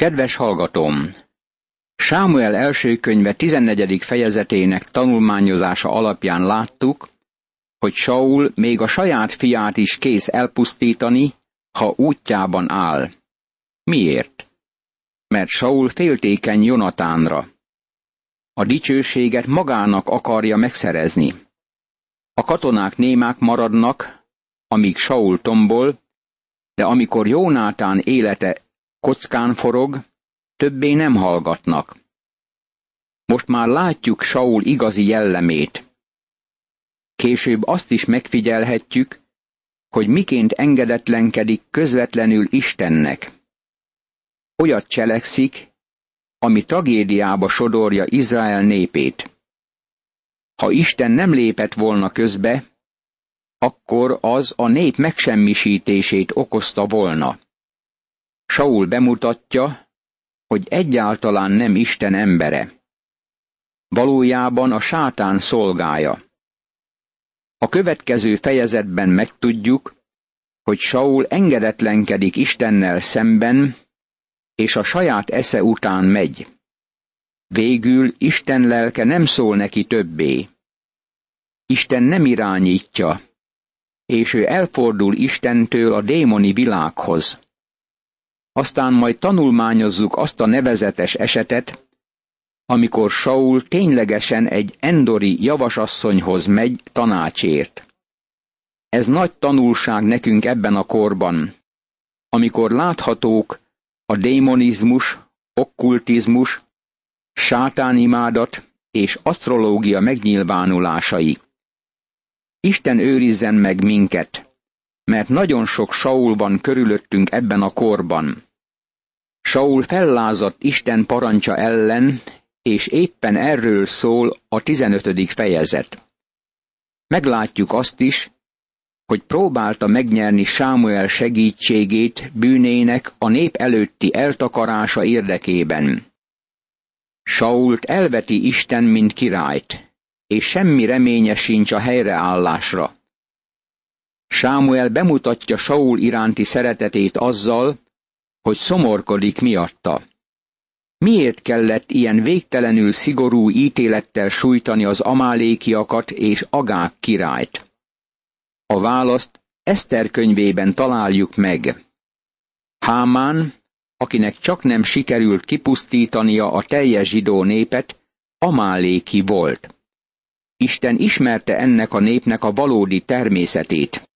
Kedves hallgatóm! Sámuel első könyve 14. fejezetének tanulmányozása alapján láttuk, hogy Saul még a saját fiát is kész elpusztítani, ha útjában áll. Miért? Mert Saul féltékeny Jonatánra. A dicsőséget magának akarja megszerezni. A katonák némák maradnak, amíg Saul tombol, de amikor Jónátán élete kockán forog, többé nem hallgatnak. Most már látjuk Saul igazi jellemét. Később azt is megfigyelhetjük, hogy miként engedetlenkedik közvetlenül Istennek. Olyat cselekszik, ami tragédiába sodorja Izrael népét. Ha Isten nem lépett volna közbe, akkor az a nép megsemmisítését okozta volna. Saul bemutatja, hogy egyáltalán nem Isten embere. Valójában a sátán szolgája. A következő fejezetben megtudjuk, hogy Saul engedetlenkedik Istennel szemben, és a saját esze után megy. Végül Isten lelke nem szól neki többé. Isten nem irányítja, és ő elfordul Istentől a démoni világhoz. Aztán majd tanulmányozzuk azt a nevezetes esetet, amikor Saul ténylegesen egy endori javasasszonyhoz megy tanácsért. Ez nagy tanulság nekünk ebben a korban, amikor láthatók a démonizmus, okkultizmus, sátánimádat és asztrológia megnyilvánulásai. Isten őrizzen meg minket, mert nagyon sok Saul van körülöttünk ebben a korban. Saul fellázadt Isten parancsa ellen, és éppen erről szól a 15. fejezet. Meglátjuk azt is, hogy próbálta megnyerni Sámuel segítségét bűnének a nép előtti eltakarása érdekében. Sault elveti Isten, mint királyt, és semmi reménye sincs a helyreállásra. Sámuel bemutatja Saul iránti szeretetét azzal, hogy szomorkodik miatta. Miért kellett ilyen végtelenül szigorú ítélettel sújtani az amálékiakat és Agák királyt? A választ Eszter könyvében találjuk meg. Hámán, akinek csak nem sikerült kipusztítania a teljes zsidó népet, amáléki volt. Isten ismerte ennek a népnek a valódi természetét,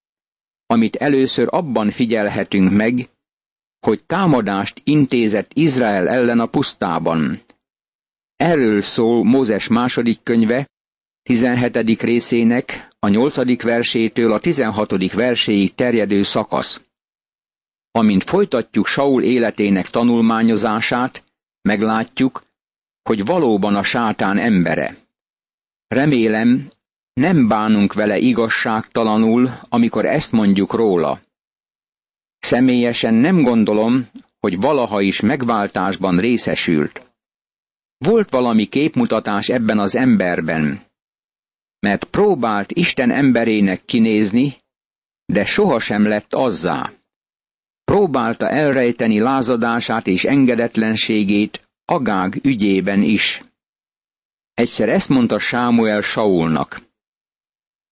amit először abban figyelhetünk meg, hogy támadást intézett Izrael ellen a pusztában. Erről szól Mózes második könyve, 17. részének a 8. versétől a 16. verséig terjedő szakasz. Amint folytatjuk Saul életének tanulmányozását, meglátjuk, hogy valóban a sátán embere. Remélem, nem bánunk vele igazságtalanul, amikor ezt mondjuk róla. Személyesen nem gondolom, hogy valaha is megváltásban részesült. Volt valami képmutatás ebben az emberben, mert próbált Isten emberének kinézni, de sohasem lett azzá. Próbálta elrejteni lázadását és engedetlenségét Agág ügyében is. Egyszer ezt mondta Sámuel Saulnak.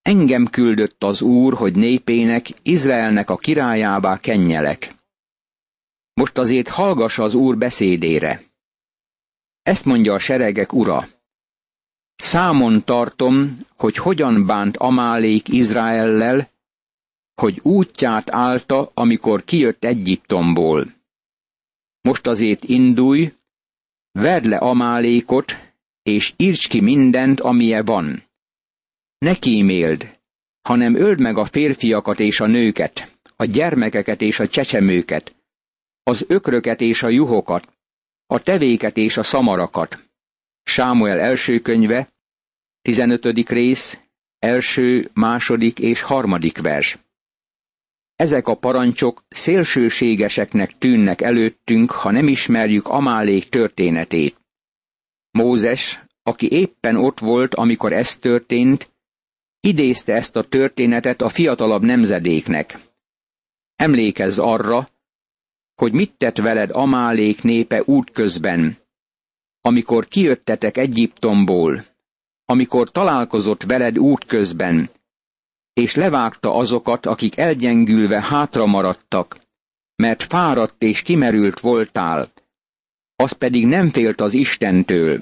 Engem küldött az Úr, hogy népének, Izraelnek a királyává kenjelek. Most azért hallgass az Úr beszédére. Ezt mondja a seregek ura. Számon tartom, hogy hogyan bánt Amálék Izraellel, hogy útját állta, amikor kijött Egyiptomból. Most azért indulj, vedd le Amálékot, és írts ki mindent, amilyen van. Ne kíméld, hanem öld meg a férfiakat és a nőket, a gyermekeket és a csecsemőket, az ökröket és a juhokat, a tevéket és a szamarakat. Sámuel első könyve, 15. rész, első, második és harmadik vers. Ezek a parancsok szélsőségeseknek tűnnek előttünk, ha nem ismerjük Amálék történetét. Mózes, aki éppen ott volt, amikor ez történt, idézte ezt a történetet a fiatalabb nemzedéknek. Emlékezz arra, hogy mit tett veled Amálék népe útközben, amikor kijöttetek Egyiptomból, amikor találkozott veled útközben, és levágta azokat, akik elgyengülve hátra maradtak, mert fáradt és kimerült voltál, az pedig nem félt az Istentől.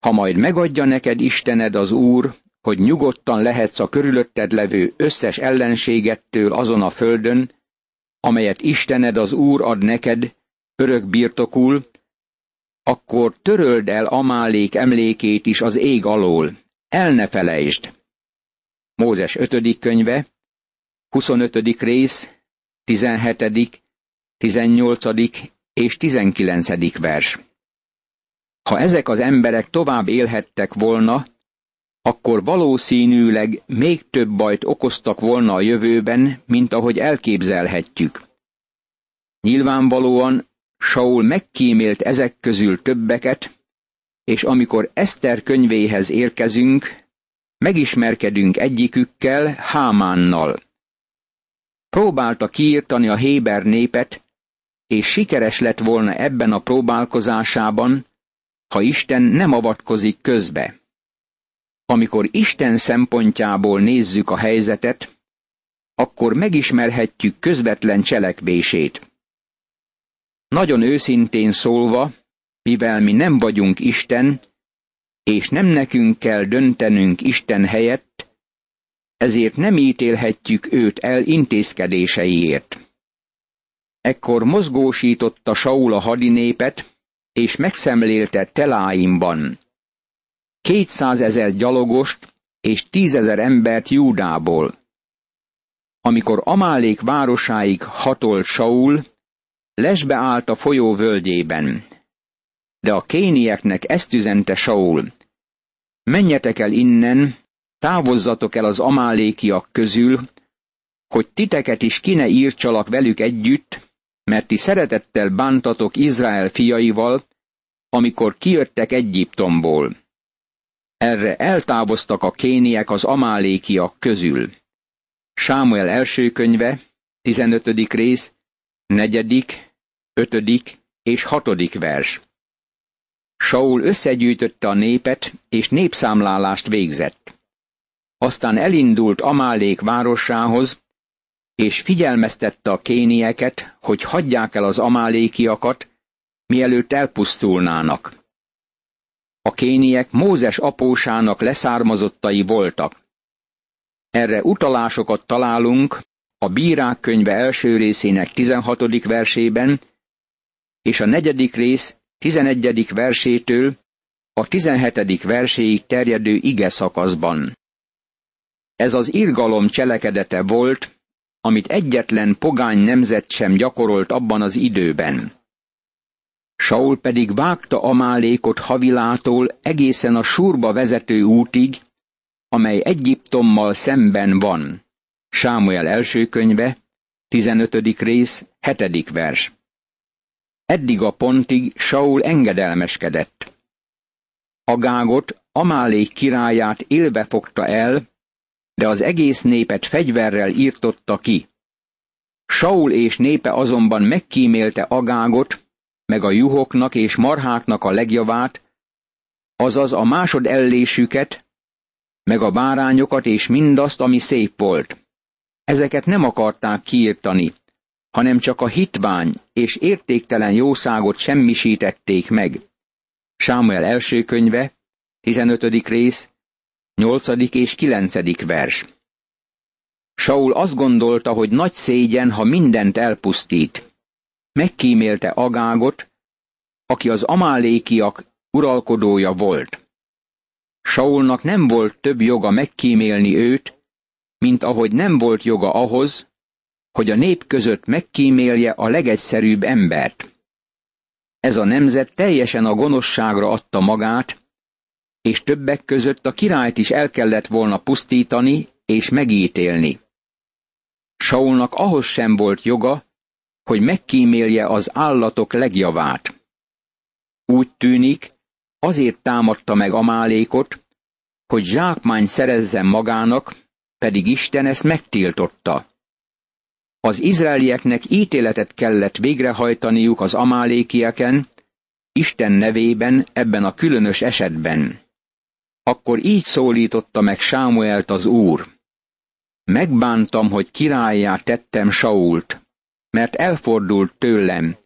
Ha majd megadja neked Istened az Úr, hogy nyugodtan lehetsz a körülötted levő összes ellenségettől azon a földön, amelyet Istened az Úr ad neked, örök birtokul, akkor töröld el Amálék emlékét is az ég alól, el ne felejtsd. Mózes 5. könyve, 25. rész, 17., 18. és 19. vers. Ha ezek az emberek tovább élhettek volna, akkor valószínűleg még több bajt okoztak volna a jövőben, mint ahogy elképzelhetjük. Nyilvánvalóan Saul megkímélt ezek közül többeket, és amikor Eszter könyvéhez érkezünk, megismerkedünk egyikükkel, Hámánnal. Próbálta kiírtani a Héber népet, és sikeres lett volna ebben a próbálkozásában, ha Isten nem avatkozik közbe. Amikor Isten szempontjából nézzük a helyzetet, akkor megismerhetjük közvetlen cselekvését. Nagyon őszintén szólva, mivel mi nem vagyunk Isten, és nem nekünk kell döntenünk Isten helyett, ezért nem ítélhetjük őt el intézkedéseiért. Ekkor mozgósította Saul a hadinépet, és megszemlélte Teláimban. Kétszázezer gyalogost és tízezer embert Júdából. Amikor Amálék városáig hatolt Saul, lesbe állt a folyó völgyében. De a kénieknek ezt üzente Saul. Menjetek el innen, távozzatok el az amálékiak közül, hogy titeket is kine írtsalak velük együtt, mert ti szeretettel bántatok Izrael fiaival, amikor kijöttek Egyiptomból. Erre eltávoztak a kéniek az amálékiak közül. Sámuel első könyve, 15. rész, negyedik, ötödik és hatodik vers. Saul összegyűjtötte a népet, és népszámlálást végzett. Aztán elindult Amálék városához, és figyelmeztette a kénieket, hogy hagyják el az amálékiakat, mielőtt elpusztulnának. A kéniek Mózes apósának leszármazottai voltak. Erre utalásokat találunk a Bírák könyve első részének 16. versében, és a negyedik rész 11. versétől a 17. verséig terjedő ige szakaszban. Ez az irgalom cselekedete volt, amit egyetlen pogány nemzet sem gyakorolt abban az időben. Saul pedig vágta Amálékot Havilától egészen a Súrba vezető útig, amely Egyiptommal szemben van. Sámuel első könyve, 15. rész, 7. vers. Eddig a pontig Saul engedelmeskedett. Agágot, Amálék királyát élve fogta el, de az egész népet fegyverrel írtotta ki. Saul és népe azonban megkímélte Agágot, meg a juhoknak és marháknak a legjavát, azaz a másod ellésüket, meg a bárányokat és mindazt, ami szép volt. Ezeket nem akarták kiirtani, hanem csak a hitvány és értéktelen jószágot semmisítették meg. Sámuel első könyve, 15. rész, 8. és 9. vers. Saul azt gondolta, hogy nagy szégyen, ha mindent elpusztít. Megkímélte Agágot, aki az amálékiak uralkodója volt. Saulnak nem volt több joga megkímélni őt, mint ahogy nem volt joga ahhoz, hogy a nép között megkímélje a legegyszerűbb embert. Ez a nemzet teljesen a gonoszságra adta magát, és többek között a királyt is el kellett volna pusztítani és megítélni. Saulnak ahhoz sem volt joga, hogy megkímélje az állatok legjavát. Úgy tűnik, azért támadta meg Amálékot, hogy zsákmány szerezzen magának, pedig Isten ezt megtiltotta. Az izraelieknek ítéletet kellett végrehajtaniuk az amálékieken, Isten nevében ebben a különös esetben. Akkor így szólította meg Sámuelt az Úr. Megbántam, hogy királyá tettem Sault, mert elfordult tőlem,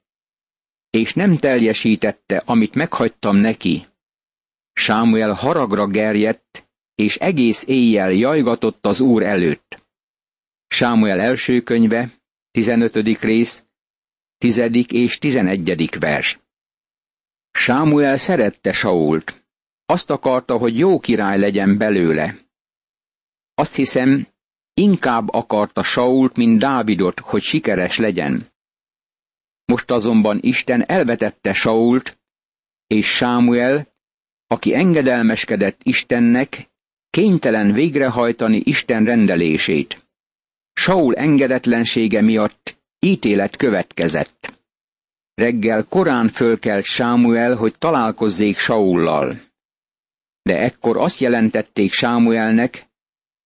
és nem teljesítette, amit meghagytam neki. Sámuel haragra gerjedt, és egész éjjel jajgatott az Úr előtt. Sámuel első könyve, 15. rész, 10. és 11. vers. Sámuel szerette Sault. Azt akarta, hogy jó király legyen belőle. Azt hiszem, inkább akarta Sault, mint Dávidot, hogy sikeres legyen. Most azonban Isten elvetette Sault, és Sámuel, aki engedelmeskedett Istennek, kénytelen végrehajtani Isten rendelését. Saul engedetlensége miatt ítélet következett. Reggel korán fölkelt Sámuel, hogy találkozzék Saullal. De ekkor azt jelentették Sámuelnek,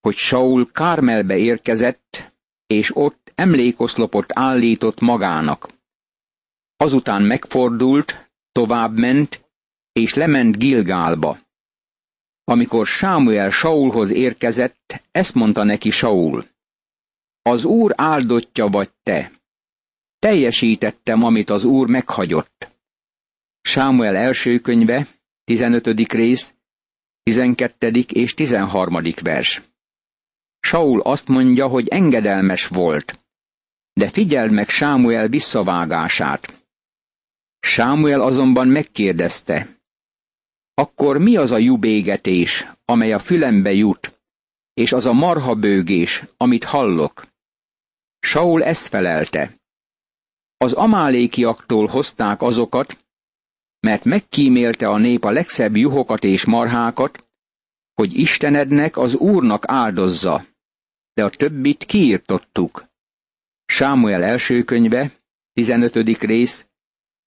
hogy Saul Kármelbe érkezett, és ott emlékoszlopot állított magának. Azután megfordult, továbbment, és lement Gilgálba. Amikor Sámuel Saulhoz érkezett, ezt mondta neki Saul. Az Úr áldottja vagy te. Teljesítettem, amit az Úr meghagyott. Sámuel első könyve, 15. rész, 12. és 13. vers. Saul azt mondja, hogy engedelmes volt, de figyeld meg Sámuel visszavágását. Sámuel azonban megkérdezte, akkor mi az a jubégetés, amely a fülembe jut, és az a marhabőgés, amit hallok? Saul ezt felelte. Az amálékiaktól hozták azokat, mert megkímélte a nép a legszebb juhokat és marhákat, hogy Istenednek az Úrnak áldozza, de a többit kiirtottuk. Sámuel első könyve, 15. rész,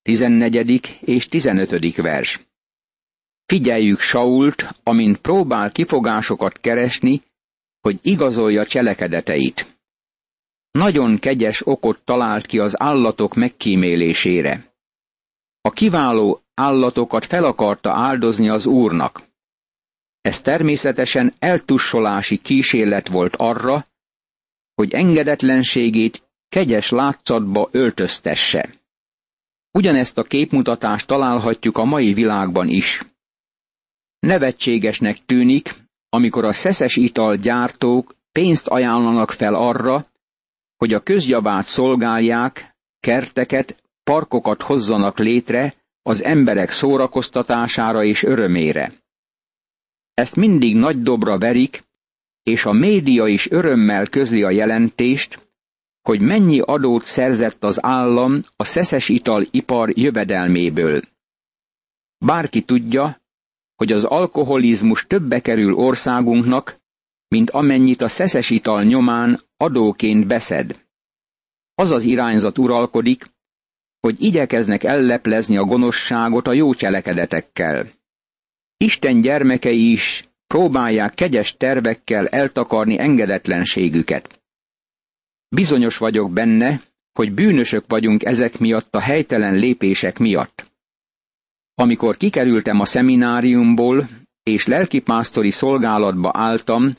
14. és 15. vers. Figyeljük Sault, amint próbál kifogásokat keresni, hogy igazolja cselekedeteit. Nagyon kegyes okot talált ki az állatok megkímélésére. A kiváló állatokat fel akarta áldozni az úrnak. Ez természetesen eltussolási kísérlet volt arra, hogy engedetlenségét kegyes látszatba öltöztesse. Ugyanezt a képmutatást találhatjuk a mai világban is. Nevetségesnek tűnik, amikor a szeszes ital gyártók pénzt ajánlanak fel arra, hogy a közjavát szolgálják, kerteket, parkokat hozzanak létre az emberek szórakoztatására és örömére. Ezt mindig nagy dobra verik, és a média is örömmel közli a jelentést, hogy mennyi adót szerzett az állam a szeszes ital ipar jövedelméből. Bárki tudja, hogy az alkoholizmus többe kerül országunknak, mint amennyit a szeszes ital nyomán adóként beszed. Az az irányzat uralkodik, hogy igyekeznek elleplezni a gonoszságot a jó cselekedetekkel. Isten gyermekei is próbálják kegyes tervekkel eltakarni engedetlenségüket. Bizonyos vagyok benne, hogy bűnösök vagyunk ezek miatt a helytelen lépések miatt. Amikor kikerültem a szemináriumból, és lelkipásztori szolgálatba álltam,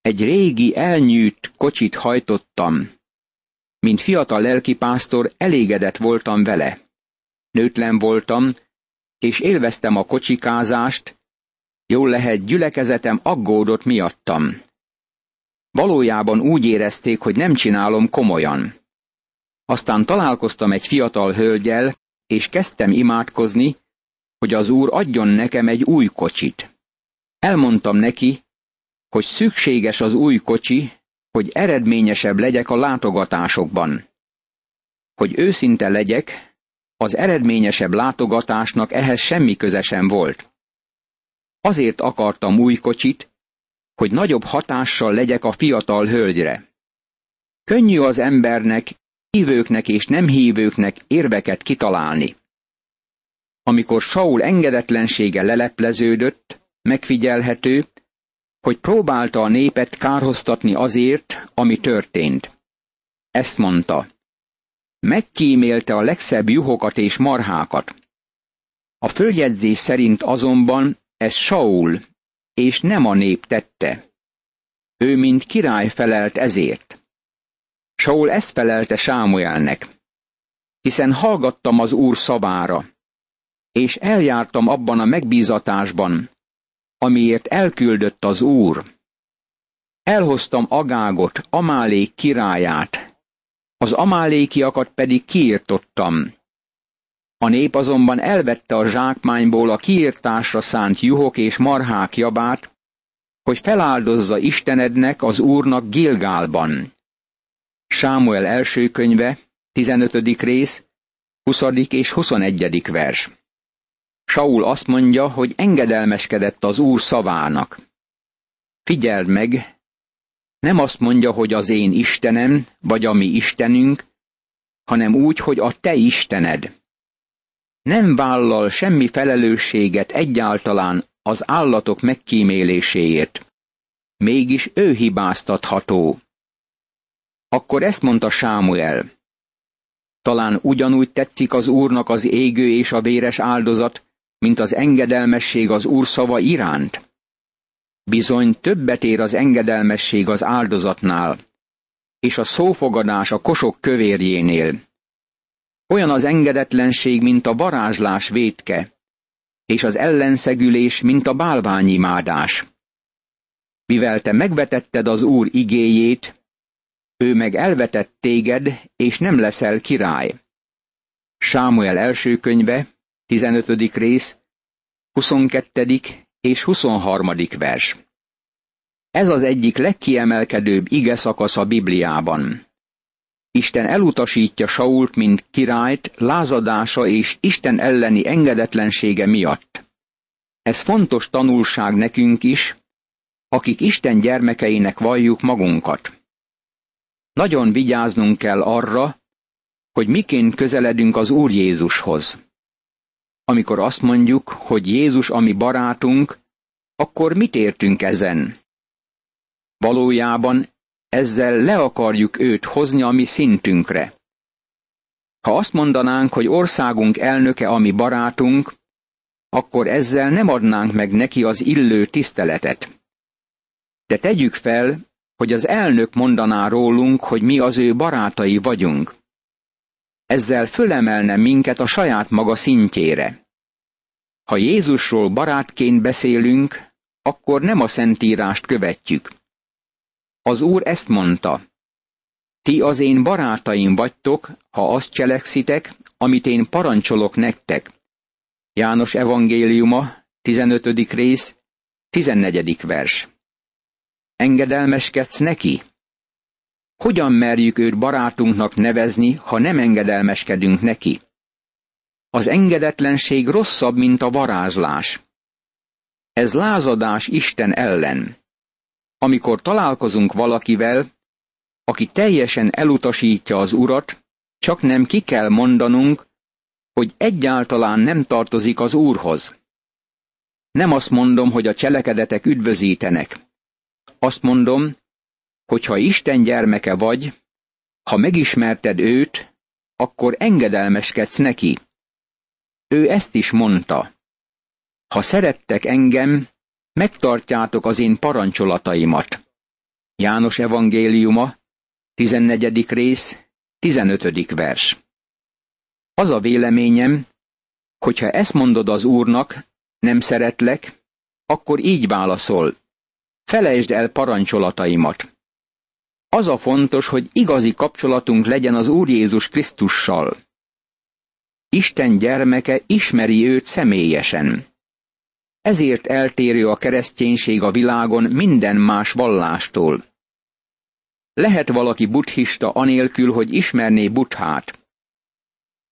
egy régi elnyűjt kocsit hajtottam. Mint fiatal lelkipásztor elégedett voltam vele. Nőtlen voltam, és élveztem a kocsikázást, jól lehet gyülekezetem aggódott miattam. Valójában úgy érezték, hogy nem csinálom komolyan. Aztán találkoztam egy fiatal hölgyel, és kezdtem imádkozni, hogy az úr adjon nekem egy új kocsit. Elmondtam neki, hogy szükséges az új kocsi, hogy eredményesebb legyek a látogatásokban. Hogy őszinte legyek, az eredményesebb látogatásnak ehhez semmi köze sem volt. Azért akartam új kocsit, hogy nagyobb hatással legyek a fiatal hölgyre. Könnyű az embernek, hívőknek és nem hívőknek érveket kitalálni. Amikor Saul engedetlensége lelepleződött, megfigyelhető, hogy próbálta a népet kárhoztatni azért, ami történt. ezt mondta. Megkímélte a legszebb juhokat és marhákat. A följegyzés szerint azonban ez Saul, és nem a nép tette. Ő, mint király felelt ezért. Saul ezt felelte Sámuelnek. Hiszen hallgattam az úr szavára, és eljártam abban a megbízatásban, amiért elküldött az úr. Elhoztam Agágot, Amálék királyát, az amálékiakat pedig kiirtottam. A nép azonban elvette a zsákmányból a kiirtásra szánt juhok és marhák jabát, hogy feláldozza Istenednek az Úrnak Gilgálban. Sámuel első könyve, 15. rész, 20. és 21. vers. Saul azt mondja, hogy engedelmeskedett az Úr szavának. Figyeld meg, nem azt mondja, hogy az én Istenem, vagy a mi Istenünk, hanem úgy, hogy a te Istened. Nem vállal semmi felelősséget egyáltalán az állatok megkíméléséért. Mégis ő hibáztatható. Akkor ezt mondta Sámuel. Talán ugyanúgy tetszik az Úrnak az égő és a véres áldozat, mint az engedelmesség az Úr szava iránt. Bizony többet ér az engedelmesség az áldozatnál, és a szófogadás a kosok kövérjénél. Olyan az engedetlenség, mint a varázslás vétke, és az ellenszegülés, mint a bálványimádás. Mivel te megvetetted az Úr igéjét, ő meg elvetett téged, és nem leszel király. Sámuel első könyve, 15. rész, 22. és 23. vers. Ez az egyik legkiemelkedőbb ige szakasz a Bibliában. Isten elutasítja Sault, mint királyt, lázadása és Isten elleni engedetlensége miatt. Ez fontos tanulság nekünk is, akik Isten gyermekeinek valljuk magunkat. Nagyon vigyáznunk kell arra, hogy miként közeledünk az Úr Jézushoz. Amikor azt mondjuk, hogy Jézus a mi barátunk, akkor mit értünk ezen? Valójában ezzel le akarjuk őt hozni a mi szintünkre. Ha azt mondanánk, hogy országunk elnöke a mi barátunk, akkor ezzel nem adnánk meg neki az illő tiszteletet. De tegyük fel, hogy az elnök mondaná rólunk, hogy mi az ő barátai vagyunk. Ezzel fölemelne minket a saját maga szintjére. Ha Jézusról barátként beszélünk, akkor nem a szentírást követjük. Az Úr ezt mondta, ti az én barátaim vagytok, ha azt cselekszitek, amit én parancsolok nektek. János evangéliuma, 15. rész, 14. vers. Engedelmeskedsz neki? Hogyan merjük őt barátunknak nevezni, ha nem engedelmeskedünk neki? Az engedetlenség rosszabb, mint a varázslás. Ez lázadás Isten ellen. Amikor találkozunk valakivel, aki teljesen elutasítja az urat, csak nem ki kell mondanunk, hogy egyáltalán nem tartozik az úrhoz. Nem azt mondom, hogy a cselekedetek üdvözítenek. Azt mondom, hogy ha Isten gyermeke vagy, ha megismerted őt, akkor engedelmeskedsz neki. Ő ezt is mondta. Ha szerettek engem, megtartjátok az én parancsolataimat. János evangéliuma, 14. rész, 15. vers. Az a véleményem, hogyha ezt mondod az Úrnak, nem szeretlek, akkor így válaszol, felejtsd el parancsolataimat. Az a fontos, hogy igazi kapcsolatunk legyen az Úr Jézus Krisztussal. Isten gyermeke ismeri őt személyesen. Ezért eltérő a kereszténység a világon minden más vallástól. Lehet valaki buddhista anélkül, hogy ismerné Buddhát.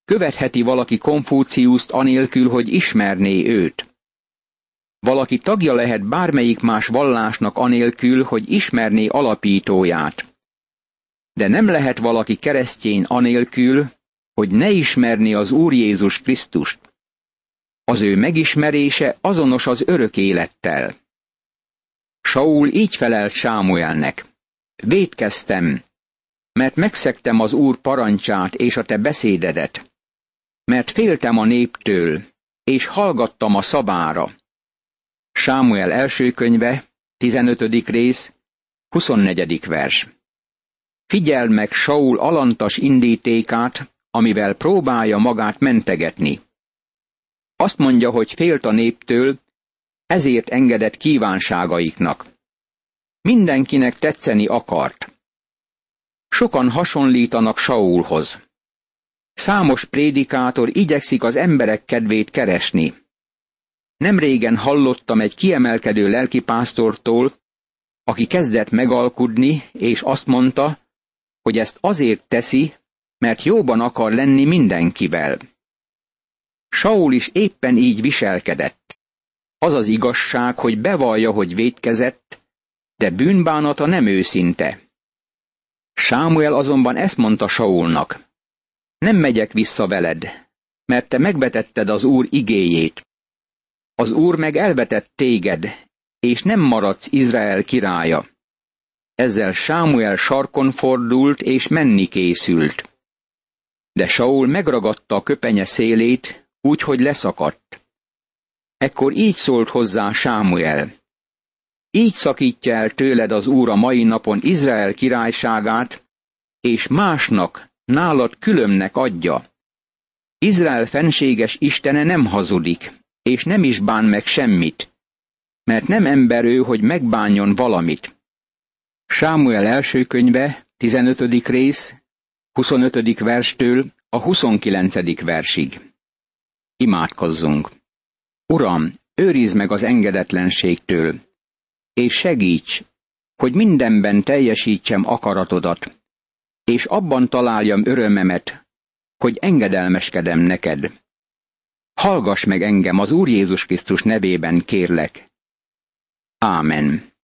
Követheti valaki Konfúciuszt anélkül, hogy ismerné őt. Valaki tagja lehet bármelyik más vallásnak anélkül, hogy ismerné alapítóját. De nem lehet valaki keresztény anélkül, hogy ne ismerné az Úr Jézus Krisztust. Az ő megismerése azonos az örök élettel. Saul így felelt Sámuelnek. Védkeztem, mert megszektem az Úr parancsát és a te beszédedet, mert féltem a néptől, és hallgattam a szabára. Sámuel első könyve, 15. rész, 24. vers. Figyel meg Saul alantas indítékát, amivel próbálja magát mentegetni. Azt mondja, hogy félt a néptől, ezért engedett kívánságaiknak. Mindenkinek tetszeni akart. Sokan hasonlítanak Saulhoz. Számos prédikátor igyekszik az emberek kedvét keresni. Nemrégen hallottam egy kiemelkedő lelkipásztortól, aki kezdett megalkudni, és azt mondta, hogy ezt azért teszi, mert jóban akar lenni mindenkivel. Saul is éppen így viselkedett. Az az igazság, hogy bevallja, hogy védkezett, de bűnbánata nem őszinte. Sámuel azonban ezt mondta Saulnak. Nem megyek vissza veled, mert te megvetetted az Úr igéjét. Az Úr meg elvetett téged, és nem maradsz Izrael királya. Ezzel Sámuel sarkon fordult, és menni készült. De Saul megragadta a köpenye szélét, úgy, hogy leszakadt. Ekkor így szólt hozzá Sámuel. Így szakítja el tőled az Úr a mai napon Izrael királyságát, és másnak, nálad különnek adja. Izrael fenséges Istene nem hazudik, és nem is bán meg semmit, mert nem ember ő, hogy megbánjon valamit. Sámuel első könyve, 15. rész, 25. verstől a 29. versig. Imádkozzunk! Uram, őrizd meg az engedetlenségtől, és segíts, hogy mindenben teljesítsem akaratodat, és abban találjam örömemet, hogy engedelmeskedem neked. Hallgass meg engem az Úr Jézus Krisztus nevében, kérlek. Ámen.